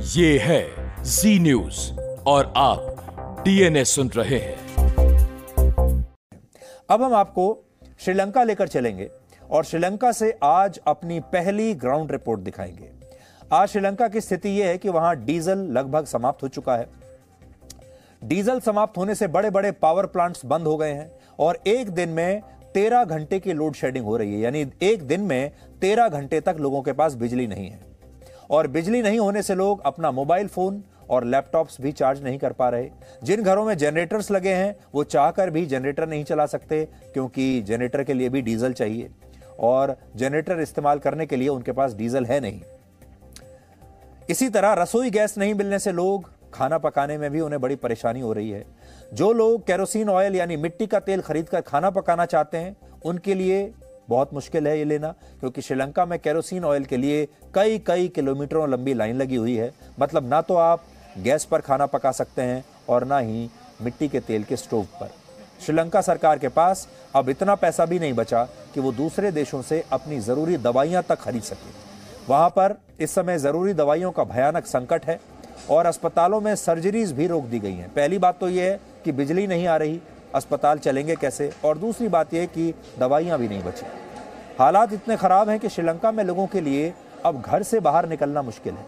ये है जी न्यूज़ और आप डीएनए सुन रहे हैं। अब हम आपको श्रीलंका लेकर चलेंगे और श्रीलंका से आज अपनी पहली ग्राउंड रिपोर्ट दिखाएँगे। आज श्रीलंका की स्थिति यह है कि वहाँ डीजल लगभग समाप्त हो चुका है। डीजल समाप्त होने से बड़े बड़े पावर प्लांट्स बंद हो गए हैं और एक दिन में तेरह घंटे की लोड शेडिंग हो रही है। यानी एक दिन में तेरह घंटे तक लोगों के पास बिजली नहीं है। और बिजली नहीं होने से लोग अपना मोबाइल फ़ोन और लैपटॉप्स भी चार्ज नहीं कर पा रहे। जिन घरों में जनरेटर्स लगे हैं, वो चाहकर भी जनरेटर नहीं चला सकते, क्योंकि जनरेटर के लिए भी डीजल चाहिए। और जनरेटर इस्तेमाल करने के लिए उनके पास डीजल है नहीं। इसी तरह रसोई गैस नहीं मिलने से लोग खाना पकाने में भी उन्हें बड़ी परेशानी हो रही है। जो लोग केरोसिन ऑयल यानी मिट्टी का तेल खरीद कर खाना पकाना चाहते हैं, उनके लिए बहुत मुश्किल है ये लेना, क्योंकि श्रीलंका में केरोसिन ऑयल के लिए कई कई किलोमीटरों लंबी लाइन लगी हुई है। मतलब ना तो आप गैस पर खाना पका सकते हैं और ना ही मिट्टी के तेल के स्टोव पर। श्रीलंका सरकार के पास अब इतना पैसा भी नहीं बचा कि वो दूसरे देशों से अपनी ज़रूरी दवाइयाँ तक खरीद सके। वहाँ पर इस समय ज़रूरी दवाइयों का भयानक संकट है और अस्पतालों में सर्जरीज भी रोक दी गई हैं। पहली बात तो ये है कि बिजली नहीं आ रही अस्पताल चलेंगे कैसे? और दूसरी बात यह कि दवाइयाँ भी नहीं बची। हालात इतने ख़राब हैं कि श्रीलंका में लोगों के लिए अब घर से बाहर निकलना मुश्किल है।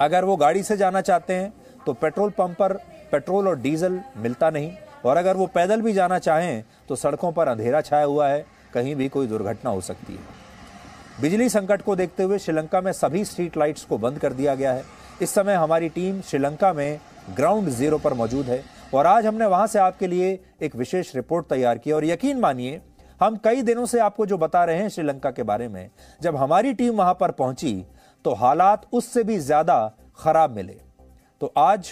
अगर वो गाड़ी से जाना चाहते हैं तो पेट्रोल पंप पर पेट्रोल और डीजल मिलता नहीं। और अगर वो पैदल भी जाना चाहें तो सड़कों पर अंधेरा छाया हुआ है। कहीं भी कोई दुर्घटना हो सकती है। बिजली संकट को देखते हुए श्रीलंका में सभी स्ट्रीट लाइट्स को बंद कर दिया गया है। इस समय हमारी टीम श्रीलंका में ग्राउंड ज़ीरो पर मौजूद है। और आज हमने वहाँ से आपके लिए एक विशेष रिपोर्ट तैयार की और यकीन मानिए, हम कई दिनों से आपको जो बता रहे हैं श्रीलंका के बारे में, जब हमारी टीम वहाँ पर पहुँची तो हालात उससे भी ज़्यादा खराब मिले। तो आज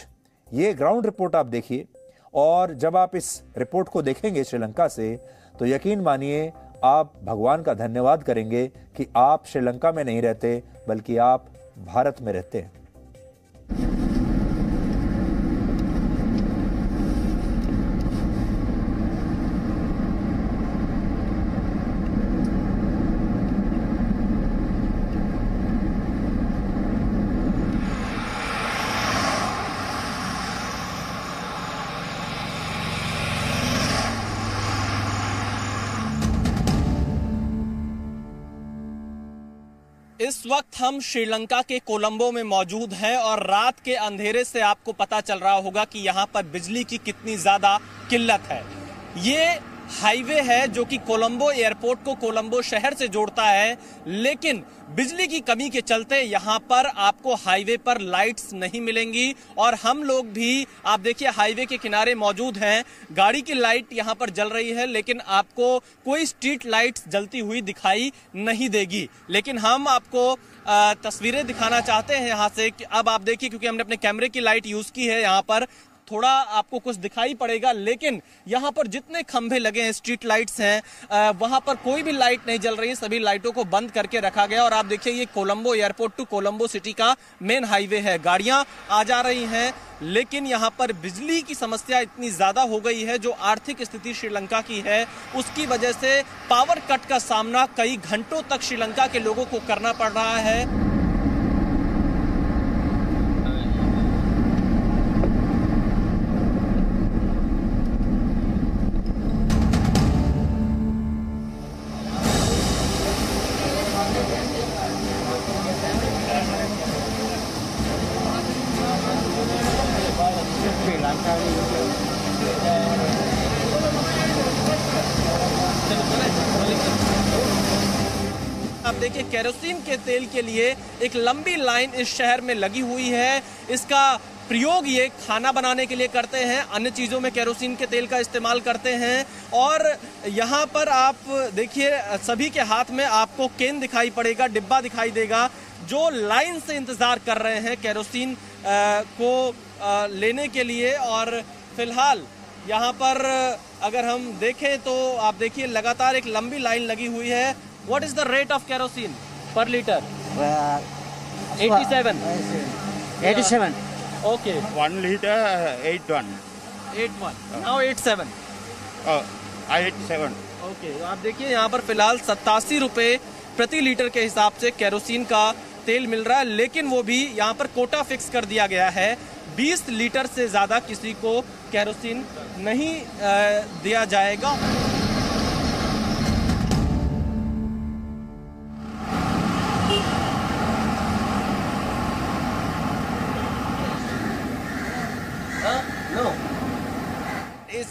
ये ग्राउंड रिपोर्ट आप देखिए, और जब आप इस रिपोर्ट को देखेंगे श्रीलंका से तो यकीन मानिए, आप भगवान का धन्यवाद करेंगे कि आप श्रीलंका में नहीं रहते, बल्कि आप भारत में रहते हैं। वक्त हम श्रीलंका के कोलंबो में मौजूद हैं और रात के अंधेरे से आपको पता चल रहा होगा कि यहाँ पर बिजली की कितनी ज़्यादा किल्लत है। ये हाईवे है जो कि कोलंबो एयरपोर्ट को कोलंबो शहर से जोड़ता है, लेकिन बिजली की कमी के चलते यहाँ पर आपको हाईवे पर लाइट्स नहीं मिलेंगी और हम लोग भी, आप देखिए हाईवे के किनारे मौजूद हैं, गाड़ी की लाइट यहाँ पर जल रही है, लेकिन आपको कोई स्ट्रीट लाइट्स जलती हुई दिखाई नहीं देगी। लेकिन हम आपको तस्वीरें दिखाना चाहते हैं यहाँ से अब आप देखिए, क्योंकि हमने अपने कैमरे की लाइट यूज़ की है यहाँ पर थोड़ा आपको कुछ दिखाई पड़ेगा, लेकिन यहाँ पर जितने खंभे लगे हैं स्ट्रीट लाइट्स हैं वहाँ पर कोई भी लाइट नहीं जल रही है। सभी लाइटों को बंद करके रखा गया और आप देखिए, ये Colombo airport to Colombo city का मेन हाईवे है। गाड़ियाँ आ जा रही हैं, लेकिन यहाँ पर बिजली की समस्या इतनी ज़्यादा हो गई है, जो आर्थिक स्थिति श्रीलंका की है, उसकी वजह से पावर कट का सामना कई घंटों तक श्रीलंका के लोगों को करना पड़ रहा है। केरोसिन के तेल के लिए एक लंबी लाइन इस शहर में लगी हुई है। इसका प्रयोग ये खाना बनाने के लिए करते हैं, अन्य चीज़ों में केरोसिन के तेल का इस्तेमाल करते हैं। और यहाँ पर आप देखिए, सभी के हाथ में आपको केन दिखाई पड़ेगा, डिब्बा दिखाई देगा, जो लाइन से इंतज़ार कर रहे हैं केरोसिन को लेने के लिए। और फ़िलहाल यहाँ पर अगर हम देखें तो आप देखिए, लगातार एक लंबी लाइन लगी हुई है। What is the rate of kerosene per liter? Uh, 87. 87. Okay. One liter, uh, eight one. 81. Now 87. Oh, eight seven. Okay okay, आप देखिए यहाँ पर फ़िलहाल सत्तासी रुपए प्रति लीटर के हिसाब से केरोसिन का तेल मिल रहा है लेकिन वो भी यहाँ पर कोटा फिक्स कर दिया गया है 20 लीटर से ज़्यादा किसी को कैरोसिन नहीं दिया जाएगा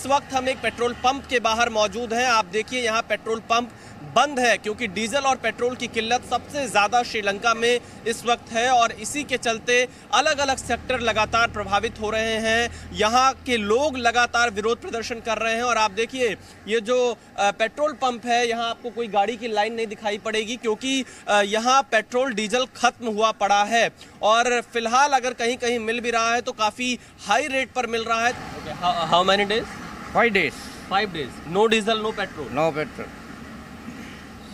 वक्त हम एक पेट्रोल पंप के बाहर मौजूद हैं। आप देखिए, यहाँ पेट्रोल पंप बंद है क्योंकि डीजल और पेट्रोल की किल्लत सबसे ज़्यादा श्रीलंका में इस वक्त है और इसी के चलते अलग अलग सेक्टर लगातार प्रभावित हो रहे हैं। यहाँ के लोग लगातार विरोध प्रदर्शन कर रहे हैं और आप देखिए, ये जो पेट्रोल पंप है, यहाँ आपको कोई गाड़ी की लाइन नहीं दिखाई पड़ेगी क्योंकि यहाँ पेट्रोल डीजल खत्म हुआ पड़ा है। और फ़िलहाल अगर कहीं कहीं मिल भी रहा है तो काफ़ी हाई रेट पर मिल रहा है। How many days Five days. Five days no diesel no petrol No petrol.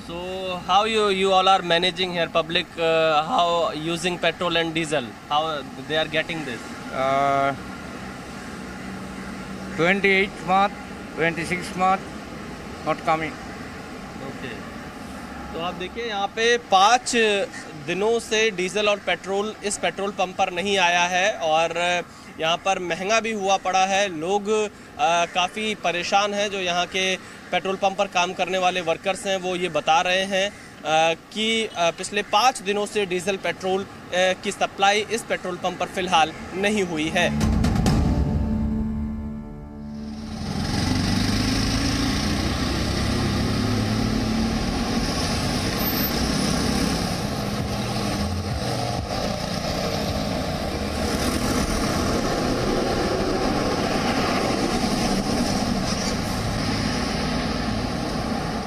So how you you all are managing here public uh, how using petrol and diesel how they are getting this Uh, 28 month, 26 month, not coming. okay तो आप देखिए यहाँ पे पाँच दिनों से diesel और petrol इस पेट्रोल पंप पर नहीं आया है और यहाँ पर महँगा भी हुआ पड़ा है। लोग काफ़ी परेशान हैं जो यहाँ के पेट्रोल पंप पर काम करने वाले वर्कर्स हैं, वो ये बता रहे हैं कि पिछले पाँच दिनों से डीजल पेट्रोल की सप्लाई इस पेट्रोल पंप पर फ़िलहाल नहीं हुई है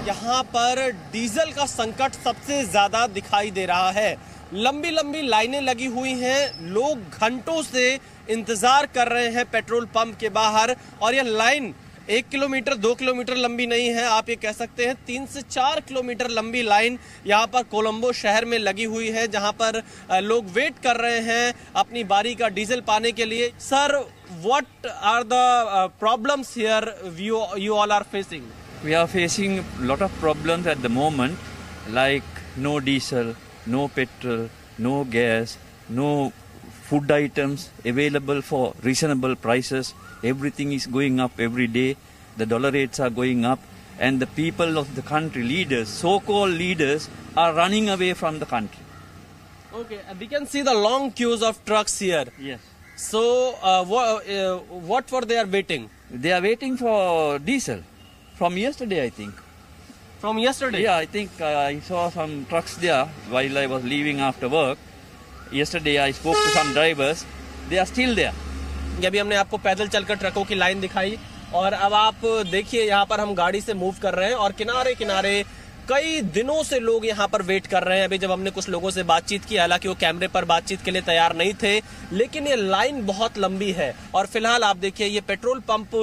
यहाँ पर डीजल का संकट सबसे ज़्यादा दिखाई दे रहा है। लंबी लंबी लाइनें लगी हुई हैं। लोग घंटों से इंतज़ार कर रहे हैं पेट्रोल पंप के बाहर और यह लाइन एक किलोमीटर, दो किलोमीटर लंबी नहीं है। आप ये कह सकते हैं तीन से चार किलोमीटर लंबी लाइन यहाँ पर कोलंबो शहर में लगी हुई है, जहाँ पर लोग वेट कर रहे हैं अपनी बारी का डीजल पाने के लिए। Sir what are the problems here you all are facing We are facing a lot of problems at the moment, like no diesel, no petrol, no gas, no food items available for reasonable prices. Everything is going up every day. The dollar rates are going up, and the people of the country, leaders, so-called leaders, are running away from the country. Okay, we can see the long queues of trucks here. Yes. So, uh, wha- uh, what for they are waiting? They are waiting for diesel from yesterday, I think. From yesterday? Yeah, I think uh, I saw some trucks there while I was leaving after work. Yesterday I spoke to some drivers. They are still there. ये भी हमने आपको पैदल चलकर ट्रकों की line दिखाई और अब आप देखिए यहाँ पर हम गाड़ी से मूव कर रहे हैं और किनारे किनारे कई दिनों से लोग यहाँ पर वेट कर रहे हैं अभी जब हमने कुछ लोगों से बातचीत की हालाँकि वो कैमरे पर बातचीत के लिए तैयार नहीं थे लेकिन ये लाइन बहुत लंबी है और फ़िलहाल आप देखिए ये पेट्रोल पंप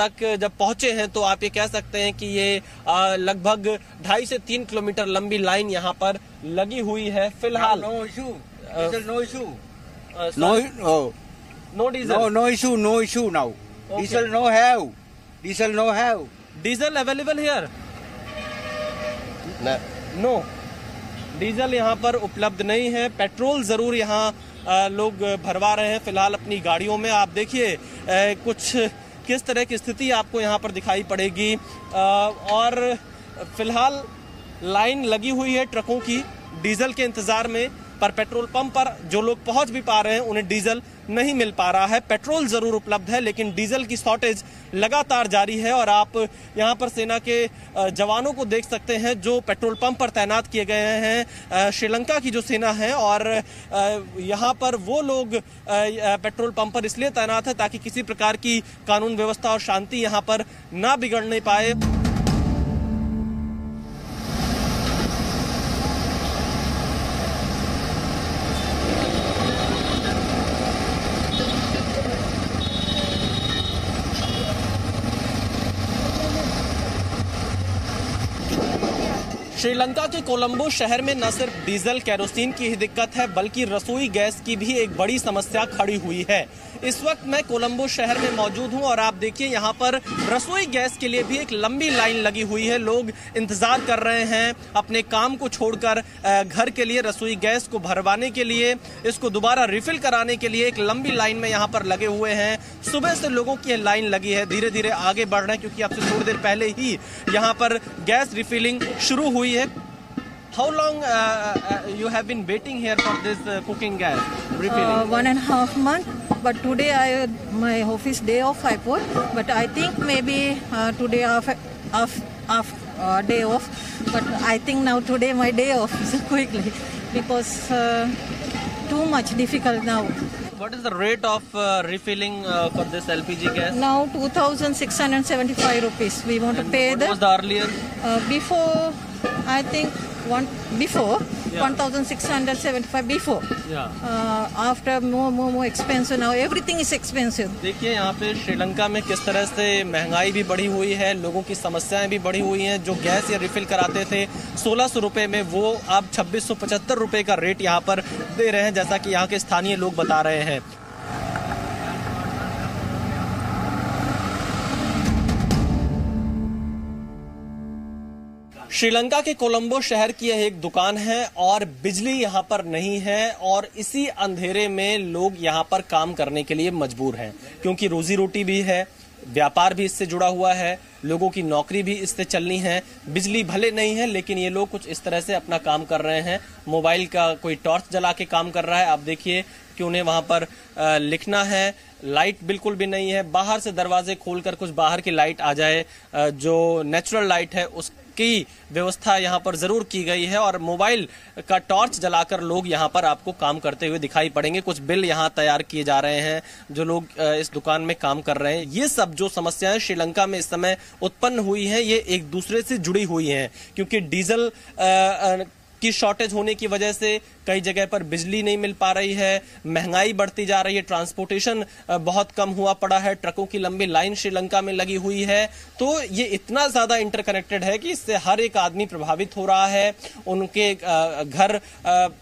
तक जब पहुँचे हैं तो आप ये कह सकते हैं कि ये लगभग ढाई से तीन किलोमीटर लंबी लाइन यहाँ पर लगी हुई है फ़िलहाल no issue. No issue no diesel no issue, no issue now. Diesel no have. Diesel no have. Diesel available here no. Diesel यहाँ पर उपलब्ध नहीं है। पेट्रोल ज़रूर यहाँ लोग भरवा रहे हैं फ़िलहाल अपनी गाड़ियों में। आप देखिए कुछ किस तरह की स्थिति आपको यहाँ पर दिखाई पड़ेगी। और फ़िलहाल लाइन लगी हुई है ट्रकों की डीजल के इंतज़ार में, पर पेट्रोल पंप पर जो लोग पहुँच भी पा रहे हैं, उन्हें डीजल नहीं मिल पा रहा है। पेट्रोल ज़रूर उपलब्ध है, लेकिन डीजल की शॉर्टेज लगातार जारी है और आप यहाँ पर सेना के जवानों को देख सकते हैं जो पेट्रोल पंप पर तैनात किए गए हैं श्रीलंका की जो सेना है और यहाँ पर वो लोग पेट्रोल पंप पर इसलिए तैनात है ताकि किसी प्रकार की कानून व्यवस्था और शांति यहाँ पर ना बिगड़ नहीं पाए। श्रीलंका के कोलंबो शहर में न सिर्फ़ डीजल, कैरोसिन की ही दिक्कत है, बल्कि रसोई गैस की भी एक बड़ी समस्या खड़ी हुई है। इस वक्त मैं कोलंबो शहर में मौजूद हूँ और आप देखिए, यहाँ पर रसोई गैस के लिए भी एक लंबी लाइन लगी हुई है। लोग इंतज़ार कर रहे हैं अपने काम को छोड़कर घर के लिए रसोई गैस को भरवाने के लिए, इसको दोबारा रिफिल कराने के लिए एक लंबी लाइन में यहाँ पर लगे हुए हैं। सुबह से लोगों की लाइन लगी है धीरे धीरे आगे बढ़ रहे हैं, क्योंकि आपसे थोड़ी देर पहले ही यहाँ पर गैस रिफिलिंग शुरू हुई How long uh, uh, you have been waiting here for this uh, cooking gas refilling? Uh, one and a half month, but today I my office day off I put, but I think maybe uh, today off off off uh, day off, but I think now today my day off so quickly because uh, too much difficult now. what is the rate of uh, refilling uh, for this LPG gas? Now two thousand six hundred seventy-five rupees. We want to pay What the was the earlier? uh, before I think one before yeah. 1675 before yeah. uh, after more more more expensive now everything is expensive देखिए यहाँ पे श्रीलंका में किस तरह से महँगाई भी बढ़ी हुई है लोगों की समस्याएँ भी बढ़ी हुई हैं जो गैस या रिफिल कराते थे सोलह सौ रुपये में वो अब छब्बीस सौ पचहत्तर रुपये का रेट यहाँ पर दे रहे हैं जैसा कि यहाँ के स्थानीय लोग बता रहे हैं श्रीलंका के कोलंबो शहर की यह एक दुकान है और बिजली यहाँ पर नहीं है और इसी अंधेरे में लोग यहाँ पर काम करने के लिए मजबूर हैं, क्योंकि रोजी रोटी भी है, व्यापार भी इससे जुड़ा हुआ है, लोगों की नौकरी भी इससे चलनी है। बिजली भले नहीं है, लेकिन ये लोग कुछ इस तरह से अपना काम कर रहे हैं। मोबाइल का कोई टॉर्च जला के काम कर रहा है, आप देखिए कि उन्हें वहाँ पर लिखना है। लाइट बिल्कुल भी नहीं है। बाहर से दरवाजे खोलकर कुछ बाहर की लाइट आ जाए जो नेचुरल लाइट है उसकी व्यवस्था यहाँ पर ज़रूर की गई है और मोबाइल का टॉर्च जलाकर लोग यहाँ पर आपको काम करते हुए दिखाई पड़ेंगे। कुछ बिल यहाँ तैयार किए जा रहे हैं, जो लोग इस दुकान में काम कर रहे हैं। ये सब जो समस्याएँ श्रीलंका में इस समय उत्पन्न हुई है, ये एक दूसरे से जुड़ी हुई है, क्योंकि डीजल की शॉर्टेज होने की वजह से कई जगह पर बिजली नहीं मिल पा रही है, महँगाई बढ़ती जा रही है ट्रांसपोर्टेशन बहुत कम हुआ पड़ा है ट्रकों की लंबी लाइन श्रीलंका में लगी हुई है। तो ये इतना ज़्यादा इंटरकनेक्टेड है कि इससे हर एक आदमी प्रभावित हो रहा है। उनके घर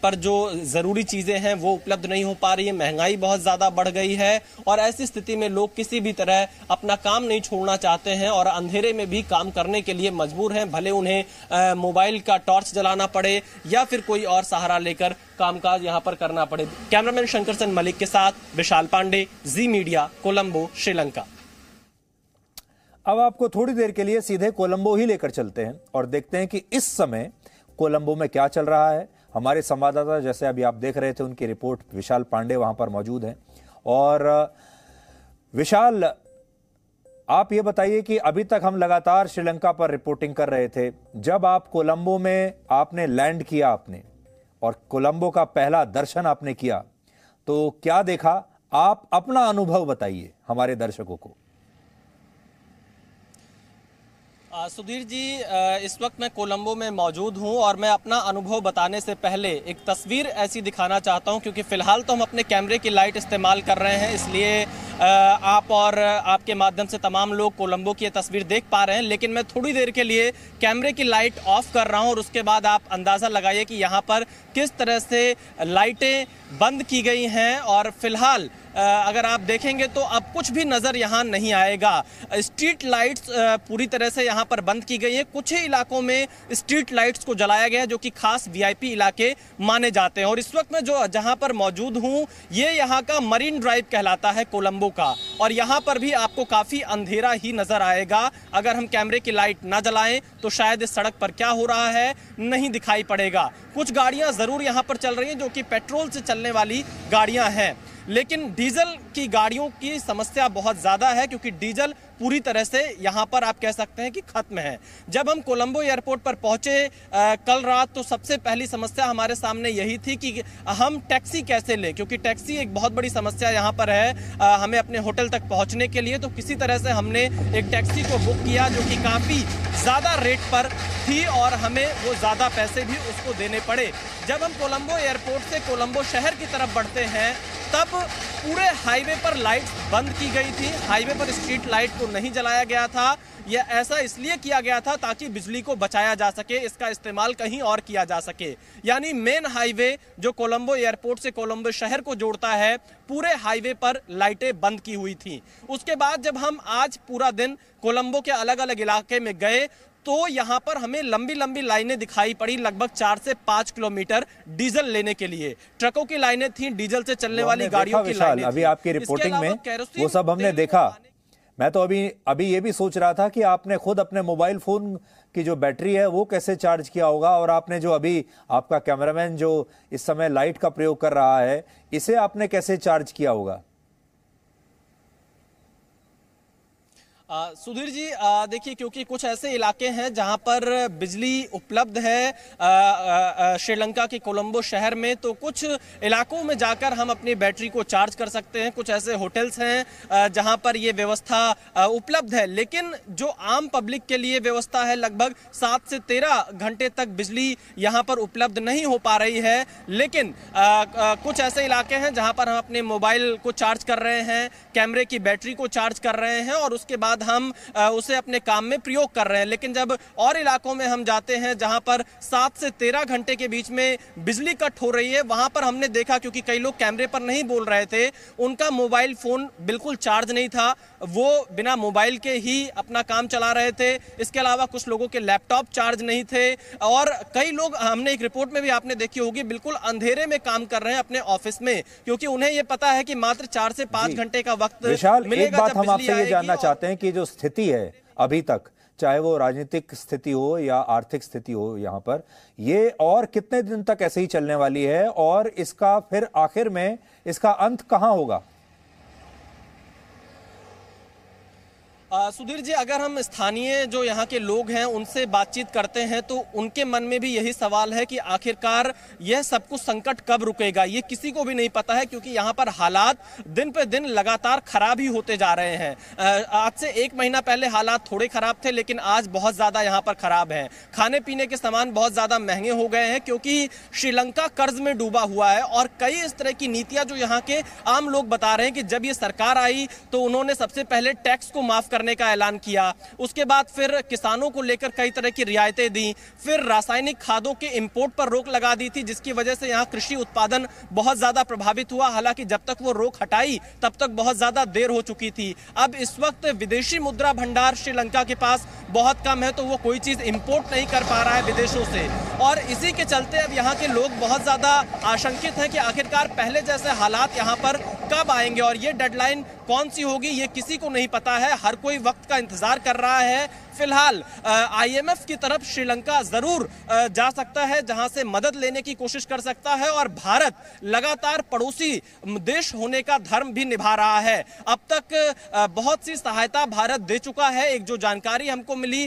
पर जो ज़रूरी चीज़ें हैं वो उपलब्ध नहीं हो पा रही है, महँगाई बहुत ज़्यादा बढ़ गई है और ऐसी स्थिति में लोग किसी भी तरह अपना काम नहीं छोड़ना चाहते हैं और अंधेरे में भी काम करने के लिए मजबूर हैं, भले उन्हें मोबाइल का टॉर्च जलाना पड़े या फिर कोई और सहारा लेकर कामकाज यहाँ पर करना पड़े। कैमरामैन शंकर सन मलिक के साथ विशाल पांडे, जी मीडिया, कोलंबो, श्रीलंका। अब आपको थोड़ी देर के लिए सीधे कोलंबो ही लेकर चलते हैं और देखते हैं कि इस समय कोलंबो में क्या चल रहा है। हमारे संवाददाता, जैसे अभी आप देख रहे थे, उनकी रिपोर्ट विशाल पांडे वहाँ पर मौजूद हैं। और विशाल आप ये बताइए कि अभी तक हम लगातार श्रीलंका पर रिपोर्टिंग कर रहे थे, जब आप कोलंबो में आपने लैंड किया आपने और कोलंबो का पहला दर्शन आपने किया तो क्या देखा? आप अपना अनुभव बताइए हमारे दर्शकों को आ, सुधीर जी इस वक्त मैं कोलंबो में मौजूद हूँ और मैं अपना अनुभव बताने से पहले एक तस्वीर ऐसी दिखाना चाहता हूँ, क्योंकि फ़िलहाल तो हम अपने कैमरे की लाइट इस्तेमाल कर रहे हैं, इसलिए आप और आपके माध्यम से तमाम लोग कोलंबो की ये तस्वीर देख पा रहे हैं, लेकिन मैं थोड़ी देर के लिए कैमरे की लाइट ऑफ़ कर रहा हूँ और उसके बाद आप अंदाज़ा लगाइए कि यहाँ पर किस तरह से लाइटें बंद की गई हैं और फ़िलहाल अगर आप देखेंगे तो अब कुछ भी नज़र यहाँ नहीं आएगा। स्ट्रीट लाइट्स पूरी तरह से यहाँ पर बंद की गई है। कुछ ही इलाकों में स्ट्रीट लाइट्स को जलाया गया है, जो कि खास वीआईपी इलाके माने जाते हैं। और इस वक्त मैं जो, जहाँ पर मौजूद हूँ, ये यहाँ का मरीन ड्राइव कहलाता है कोलंबो का। और यहाँ पर भी आपको काफ़ी अंधेरा ही नज़र आएगा। अगर हम कैमरे की लाइट ना जलाएँ तो शायद इस सड़क पर क्या हो रहा है, नहीं दिखाई पड़ेगा। कुछ गाड़ियाँ ज़रूर यहाँ पर चल रही हैं, जो कि पेट्रोल से चलने वाली गाड़ियाँ हैं। लेकिन डीजल की गाड़ियों की समस्या बहुत ज़्यादा है क्योंकि डीजल पूरी तरह से यहाँ पर आप कह सकते हैं कि खत्म है। जब हम कोलंबो एयरपोर्ट पर पहुँचे अ, कल रात तो सबसे पहली समस्या हमारे सामने यही थी कि हम टैक्सी कैसे लें? क्योंकि टैक्सी एक बहुत बड़ी समस्या यहाँ पर है अ, हमें अपने होटल तक पहुँचने के लिए। तो किसी तरह से हमने एक टैक्सी को बुक किया जो कि काफ़ी ज़्यादा रेट पर थी और हमें वो ज़्यादा पैसे भी उसको देने पड़े। जब हम कोलंबो एयरपोर्ट से कोलंबो शहर की तरफ़ बढ़ते हैं तब पूरे हाईवे पर लाइट बंद की गई थी। हाईवे पर स्ट्रीट लाइट को नहीं जलाया गया था। यह ऐसा इसलिए किया गया था ताकि बिजली को बचाया जा सके इसका इस्तेमाल कहीं और किया जा सके। यानी मेन हाईवे जो कोलंबो एयरपोर्ट से कोलंबो शहर को जोड़ता है पूरे हाईवे पर लाइटें बंद की हुई थी। उसके बाद जब हम आज पूरा दिन कोलंबो के अलग अलग इलाके में गए तो यहाँ पर हमें लंबी लंबी लाइनें दिखाई पड़ी लगभग चार से पाँच किलोमीटर डीजल लेने के लिए। ट्रकों की लाइनें थी डीजल से चलने वाली गाड़ियों की लाइनें अभी आपकी रिपोर्टिंग में वो सब हमने देखा। मैं तो अभी अभी ये भी सोच रहा था कि आपने खुद अपने मोबाइल फ़ोन की जो बैटरी है वो कैसे चार्ज किया होगा और आपने जो अभी आपका कैमरामैन जो इस समय लाइट का प्रयोग कर रहा है, इसे आपने कैसे चार्ज किया होगा? सुधीर जी देखिए क्योंकि कुछ ऐसे इलाके हैं जहाँ पर बिजली उपलब्ध है श्रीलंका के कोलंबो शहर में तो कुछ इलाकों में जाकर हम अपनी बैटरी को चार्ज कर सकते हैं। कुछ ऐसे होटल्स हैं जहाँ पर ये व्यवस्था उपलब्ध है। लेकिन जो आम पब्लिक के लिए व्यवस्था है लगभग सात से तेरह घंटे तक बिजली यहाँ पर उपलब्ध नहीं हो पा रही है। लेकिन आ, आ, कुछ ऐसे इलाके हैं जहाँ पर हम अपने मोबाइल को चार्ज कर रहे हैं कैमरे की बैटरी को चार्ज कर रहे हैं और उसके बाद हम उसे अपने काम में प्रयोग कर रहे हैं। लेकिन जब और इलाकों में हम जाते हैं जहाँ पर सात से तेरह घंटे के बीच में बिजली कट हो रही है वहाँ पर हमने देखा क्योंकि कई लोग कैमरे पर नहीं बोल रहे थे उनका मोबाइल फ़ोन बिल्कुल चार्ज नहीं था। वो बिना मोबाइल के ही अपना काम चला रहे थे। इसके अलावा कुछ लोगों के लैपटॉप चार्ज नहीं थे। और कई लोग हमने एक रिपोर्ट में भी आपने देखी होगी बिल्कुल अंधेरे में काम कर रहे हैं अपने ऑफ़िस में। क्योंकि उन्हें ये पता है कि मात्र चार से पाँच घंटे का वक्त विशाल एक बात जब हम आपसे ये जानना चाहते हैं कि जो स्थिति है अभी तक, चाहे वो राजनीतिक स्थिति हो या आर्थिक स्थिति हो यहाँ पर, ये और कितने दिन तक ऐसे ही चलने वाली है और इसका फिर आखिर में, इसका अंत कहाँ होगा? सुधीर जी, अगर हम स्थानीय जो यहाँ के लोग हैं, उनसे बातचीत करते हैं तो उनके मन में भी यही सवाल है कि आखिरकार यह सब कुछ संकट कब रुकेगा? ये किसी को भी नहीं पता है, क्योंकि यहाँ पर हालात दिन पे दिन लगातार खराब ही होते जा रहे हैं। आज से एक महीना पहले हालात थोड़े खराब थे, लेकिन आज बहुत ज़्यादा यहाँ पर खराब है। खाने पीने के सामान बहुत ज़्यादा महँगे हो गए हैं, क्योंकि श्रीलंका कर्ज में डूबा हुआ है, और कई इस तरह की नीतियाँ जो यहाँ के आम लोग बता रहे हैं कि जब ये सरकार आई तो उन्होंने सबसे पहले टैक्स को माफ़ करने का ऐलान किया। उसके बाद फिर किसानों को लेकर कई तरह की रियायतें दी। फिर रासायनिक खादों के इंपोर्ट पर रोक लगा दी थी, जिसकी वजह से यहाँ कृषि उत्पादन बहुत ज़्यादा प्रभावित हुआ। हालाँकि जब तक वो रोक हटाई, तब तक बहुत ज़्यादा देर हो चुकी थी। अब इस वक्त विदेशी मुद्रा भंडार श्रीलंका के पास बहुत कम है तो वो कोई चीज़ इंपोर्ट नहीं कर पा रहा है विदेशों से। और इसी के चलते अब यहाँ के लोग बहुत ज़्यादा आशंकित हैं कि आखिरकार पहले जैसे हालात यहाँ पर कब आएँगे, और ये डेडलाइन कौन सी होगी, ये किसी को नहीं पता है। हर कोई वक्त का इंतज़ार कर रहा है फ़िलहाल आईएमएफ की तरफ़ श्रीलंका ज़रूर जा सकता है जहाँ से मदद लेने की कोशिश कर सकता है और भारत लगातार पड़ोसी देश होने का धर्म भी निभा रहा है। अब तक बहुत सी सहायता भारत दे चुका है। एक जो जानकारी हमको मिली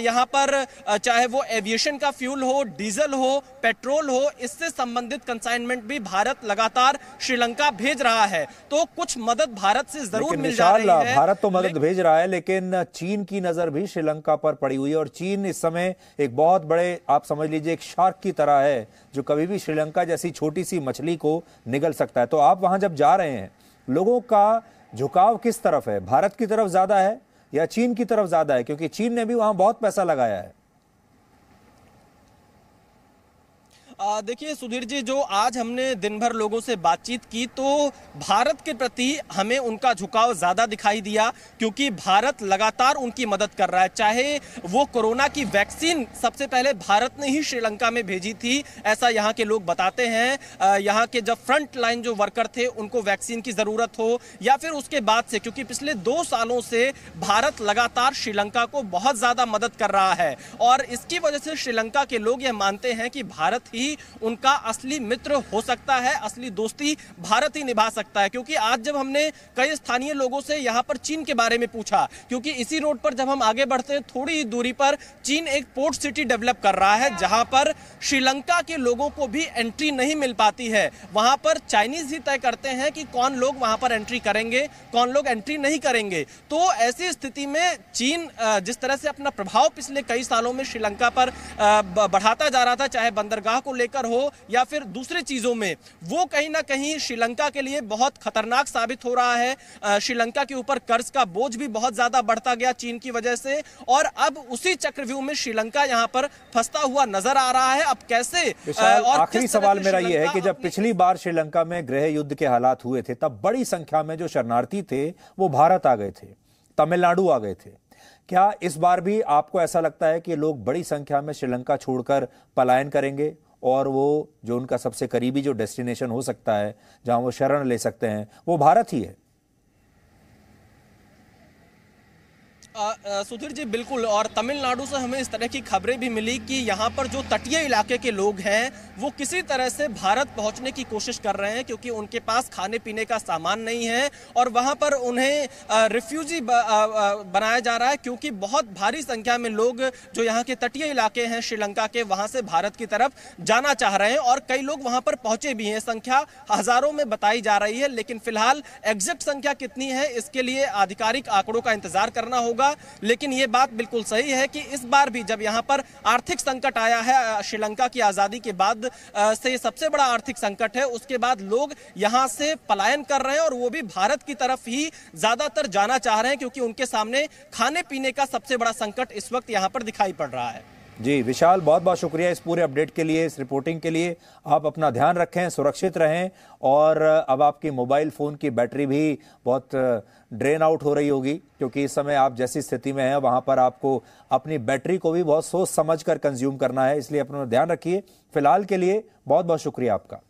यहाँ पर चाहे वो एविएशन का फ्यूल हो डीजल हो पेट्रोल हो इससे संबंधित कंसाइनमेंट भी भारत लगातार श्रीलंका भेज रहा है। तो कुछ मदद भारत से ज़रूर मिल जा रही है। भारत तो मदद भेज रहा है लेकिन चीन की नज़र भी श्रीलंका पर पड़ी हुई है और चीन इस समय एक बहुत बड़े, आप समझ लीजिए, एक शार्क की तरह है, जो कभी भी श्रीलंका जैसी छोटी सी मछली को निगल सकता है। तो आप वहाँ जब जा रहे हैं, लोगों का झुकाव किस तरफ़ है? भारत की तरफ़ ज़्यादा है या चीन की तरफ़ ज़्यादा है? क्योंकि चीन ने भी वहाँ बहुत पैसा लगाया है आ, देखिए, सुधीर जी, जो आज हमने दिन भर लोगों से बातचीत की तो भारत के प्रति हमें उनका झुकाव ज़्यादा दिखाई दिया, क्योंकि भारत लगातार उनकी मदद कर रहा है। चाहे वो कोरोना की वैक्सीन सबसे पहले भारत ने ही श्रीलंका में भेजी थी, ऐसा यहाँ के लोग बताते हैं। यहाँ के जब फ्रंट लाइन जो वर्कर थे, उनको वैक्सीन की ज़रूरत हो, या फिर उसके बाद से, क्योंकि पिछले दो सालों से भारत लगातार श्रीलंका को बहुत ज़्यादा मदद कर रहा है। और इसकी वजह से श्रीलंका के लोग यह मानते हैं कि भारत ही उनका असली मित्र हो सकता है, असली दोस्ती भारत ही निभा सकता है। क्योंकि आज जब हमने कई स्थानीय लोगों से यहाँ पर चीन के बारे में पूछा, क्योंकि इसी रोड पर जब हम आगे बढ़ते हैं, थोड़ी ही दूरी पर चीन एक पोर्ट सिटी डेवलप कर रहा है, जहाँ पर श्रीलंका के लोगों को भी एंट्री नहीं मिल पाती है। वहाँ पर चाइनीज़ ही तय करते हैं कि कौन लोग वहाँ पर एंट्री करेंगे, कौन लोग एंट्री नहीं करेंगे। तो ऐसी स्थिति में चीन जिस तरह से अपना प्रभाव पिछले कई सालों में श्रीलंका पर बढ़ाता जा रहा था, चाहे बंदरगाह को लेकर हो या फिर दूसरे चीज़ों में वो कहीं ना कहीं श्रीलंका के लिए बहुत खतरनाक साबित हो रहा है। श्रीलंका के ऊपर कर्ज का बोझ भी बहुत ज़्यादा बढ़ता गया चीन की वजह से और अब उसी चक्रव्यूह में श्रीलंका यहाँ पर फंसता हुआ नज़र आ रहा है। अब कैसे और आखिरी सवाल मेरा यह है कि जब पिछली बार श्रीलंका में गृह युद्ध के हालात हुए थे तब बड़ी संख्या में जो शरणार्थी थे वो भारत आ गए थे तमिलनाडु आ गए थे। क्या इस बार भी आपको ऐसा लगता है कि लोग बड़ी संख्या में श्रीलंका छोड़कर पलायन करेंगे? और वो जो उनका सबसे करीबी जो डेस्टिनेशन हो सकता है, जहाँ वो शरण ले सकते हैं, वो भारत ही है। सुधीर जी, बिल्कुल। और तमिलनाडु से हमें इस तरह की खबरें भी मिली कि यहाँ पर जो तटीय इलाके के लोग हैं, वो किसी तरह से भारत पहुँचने की कोशिश कर रहे हैं, क्योंकि उनके पास खाने पीने का सामान नहीं है और वहाँ पर उन्हें रिफ्यूजी बनाया जा रहा है, क्योंकि बहुत भारी संख्या में लोग जो यहाँ के तटीय इलाके हैं, श्रीलंका के, वहाँ से भारत की तरफ़ जाना चाह रहे हैं और कई लोग वहाँ पर पहुँचे भी हैं। संख्या हज़ारों में बताई जा रही है, लेकिन फ़िलहाल एग्जैक्ट संख्या कितनी है, इसके लिए आधिकारिक आंकड़ों का इंतज़ार करना होगा। लेकिन ये बात बिल्कुल सही है कि इस बार भी जब यहाँ पर आर्थिक संकट आया है श्रीलंका की आज़ादी के बाद से सबसे बड़ा आर्थिक संकट है, उसके बाद लोग यहाँ से पलायन कर रहे हैं और वो भी भारत की तरफ़ ही ज़्यादातर जाना चाह रहे हैं, क्योंकि उनके सामने खाने पीने का सबसे बड़ा संकट इस वक्त यहाँ पर दिखाई पड़ रहा है। जी, विशाल, बहुत बहुत शुक्रिया इस पूरे अपडेट के लिए, इस रिपोर्टिंग के लिए। आप अपना ध्यान रखें, सुरक्षित रहें और अब आपकी मोबाइल फ़ोन की बैटरी भी बहुत ड्रेन आउट हो रही होगी क्योंकि इस समय आप जैसी स्थिति में हैं, वहाँ पर आपको अपनी बैटरी को भी बहुत सोच समझ कर कंज्यूम करना है, इसलिए अपना ध्यान रखिए। फ़िलहाल के लिए बहुत बहुत शुक्रिया आपका।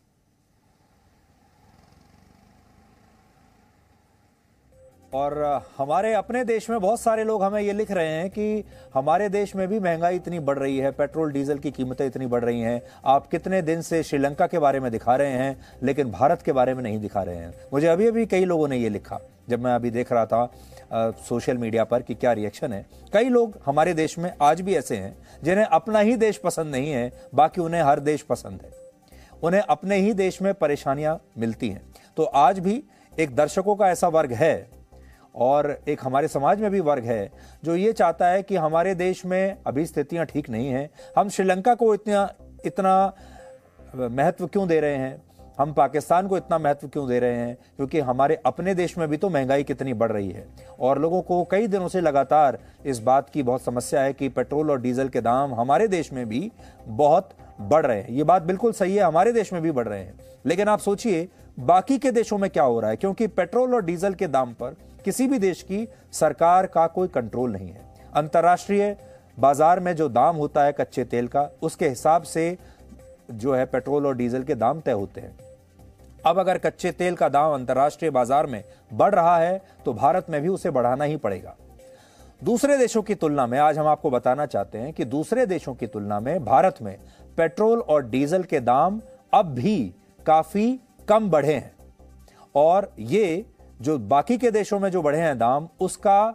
और हमारे अपने देश में बहुत सारे लोग हमें ये लिख रहे हैं कि हमारे देश में भी महँगाई इतनी बढ़ रही है पेट्रोल डीजल की कीमतें इतनी बढ़ रही हैं। आप कितने दिन से श्रीलंका के बारे में दिखा रहे हैं लेकिन भारत के बारे में नहीं दिखा रहे हैं। मुझे अभी अभी कई लोगों ने ये लिखा जब मैं अभी देख रहा था आ, सोशल मीडिया पर कि क्या रिएक्शन है। कई लोग हमारे देश में आज भी ऐसे हैं जिन्हें अपना ही देश पसंद नहीं है बाकी उन्हें हर देश पसंद है। उन्हें अपने ही देश में परेशानियाँ मिलती हैं। तो आज भी एक दर्शकों का ऐसा वर्ग है और एक हमारे समाज में भी वर्ग है, जो ये चाहता है कि हमारे देश में अभी स्थितियाँ ठीक नहीं हैं। हम श्रीलंका को इतना इतना महत्व क्यों दे रहे हैं? हम पाकिस्तान को इतना महत्व क्यों दे रहे हैं? क्योंकि हमारे अपने देश में भी तो महँगाई कितनी बढ़ रही है। और लोगों को कई दिनों से लगातार इस बात की बहुत समस्या है कि पेट्रोल और डीजल के दाम हमारे देश में भी बहुत बढ़ रहे हैं। ये बात बिल्कुल सही है, हमारे देश में भी बढ़ रहे हैं। लेकिन आप सोचिए, बाकी के देशों में क्या हो रहा है? क्योंकि पेट्रोल और डीजल के दाम पर किसी भी देश की सरकार का कोई कंट्रोल नहीं है। अंतर्राष्ट्रीय बाज़ार में जो दाम होता है कच्चे तेल का, उसके हिसाब से जो है पेट्रोल और डीजल के दाम तय होते हैं। अब अगर कच्चे तेल का दाम अंतर्राष्ट्रीय बाज़ार में बढ़ रहा है तो भारत में भी उसे बढ़ाना ही पड़ेगा। दूसरे देशों की तुलना में, आज हम आपको बताना चाहते हैं कि दूसरे देशों की तुलना में भारत में पेट्रोल और डीजल के दाम अब भी काफ़ी कम बढ़े हैं। और ये जो बाकी के देशों में जो बढ़े हैं दाम, उसका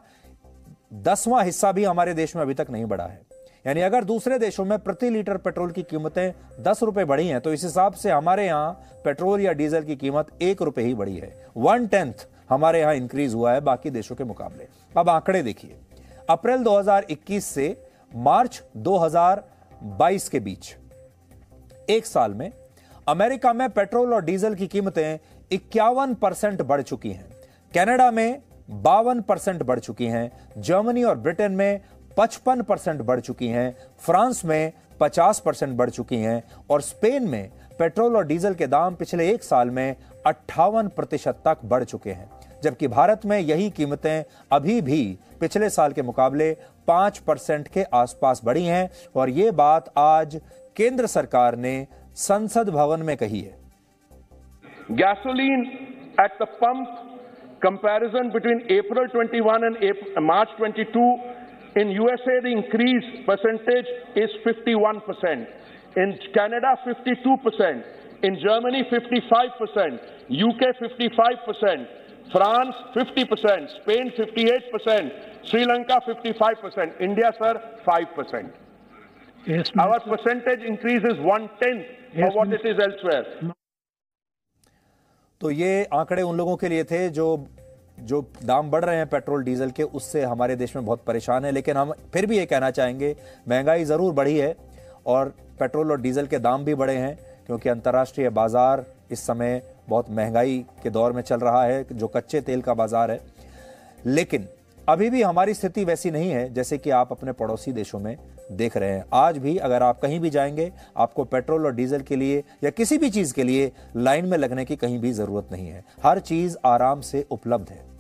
दसवां हिस्सा भी हमारे देश में अभी तक नहीं बढ़ा है। यानी अगर दूसरे देशों में प्रति लीटर पेट्रोल की कीमतें दस रुपए बढ़ी हैं तो इस हिसाब से हमारे यहाँ पेट्रोल या डीजल की कीमत एक रुपए ही बढ़ी है। वन टेंथ हमारे यहाँ इंक्रीज हुआ है बाकी देशों के मुकाबले। अब आंकड़े देखिए। अप्रैल 2021 से मार्च 2022 के बीच, एक साल में अमेरिका में पेट्रोल और डीजल की कीमतें इक्यावन परसेंट बढ़ चुकी हैं। कनाडा में बावन परसेंट बढ़ चुकी हैं। जर्मनी और ब्रिटेन में पचपन परसेंट बढ़ चुकी हैं। फ्रांस में पचास परसेंट बढ़ चुकी हैं और स्पेन में पेट्रोल और डीजल के दाम पिछले एक साल में अट्ठावन प्रतिशत तक बढ़ चुके हैं। जबकि भारत में यही कीमतें अभी भी पिछले साल के मुकाबले पाँच परसेंट के आसपास बढ़ी हैं और ये बात आज केंद्र सरकार ने संसद भवन में कही है। Gasoline at the pump comparison between April 21 and March 22 in USA the increase percentage is 51 percent in Canada 52 percent in Germany 55 percent UK 55 percent France 50 percent Spain 58 percent Sri Lanka 55 percent India sir 5 percent Yes, Our percentage increase is one tenth Yes, of what it is elsewhere. तो ये आंकड़े उन लोगों के लिए थे जो जो दाम बढ़ रहे हैं पेट्रोल डीजल के उससे हमारे देश में बहुत परेशान है। लेकिन हम फिर भी ये कहना चाहेंगे महँगाई ज़रूर बढ़ी है और पेट्रोल और डीजल के दाम भी बढ़े हैं क्योंकि अंतर्राष्ट्रीय बाज़ार इस समय बहुत महँगाई के दौर में चल रहा है जो कच्चे तेल का बाज़ार है। लेकिन अभी भी हमारी स्थिति वैसी नहीं है जैसे कि आप अपने पड़ोसी देशों में देख रहे हैं। आज भी अगर आप कहीं भी जाएँगे, आपको पेट्रोल और डीजल के लिए या किसी भी चीज़ के लिए लाइन में लगने की कहीं भी ज़रूरत नहीं है। हर चीज़ आराम से उपलब्ध है।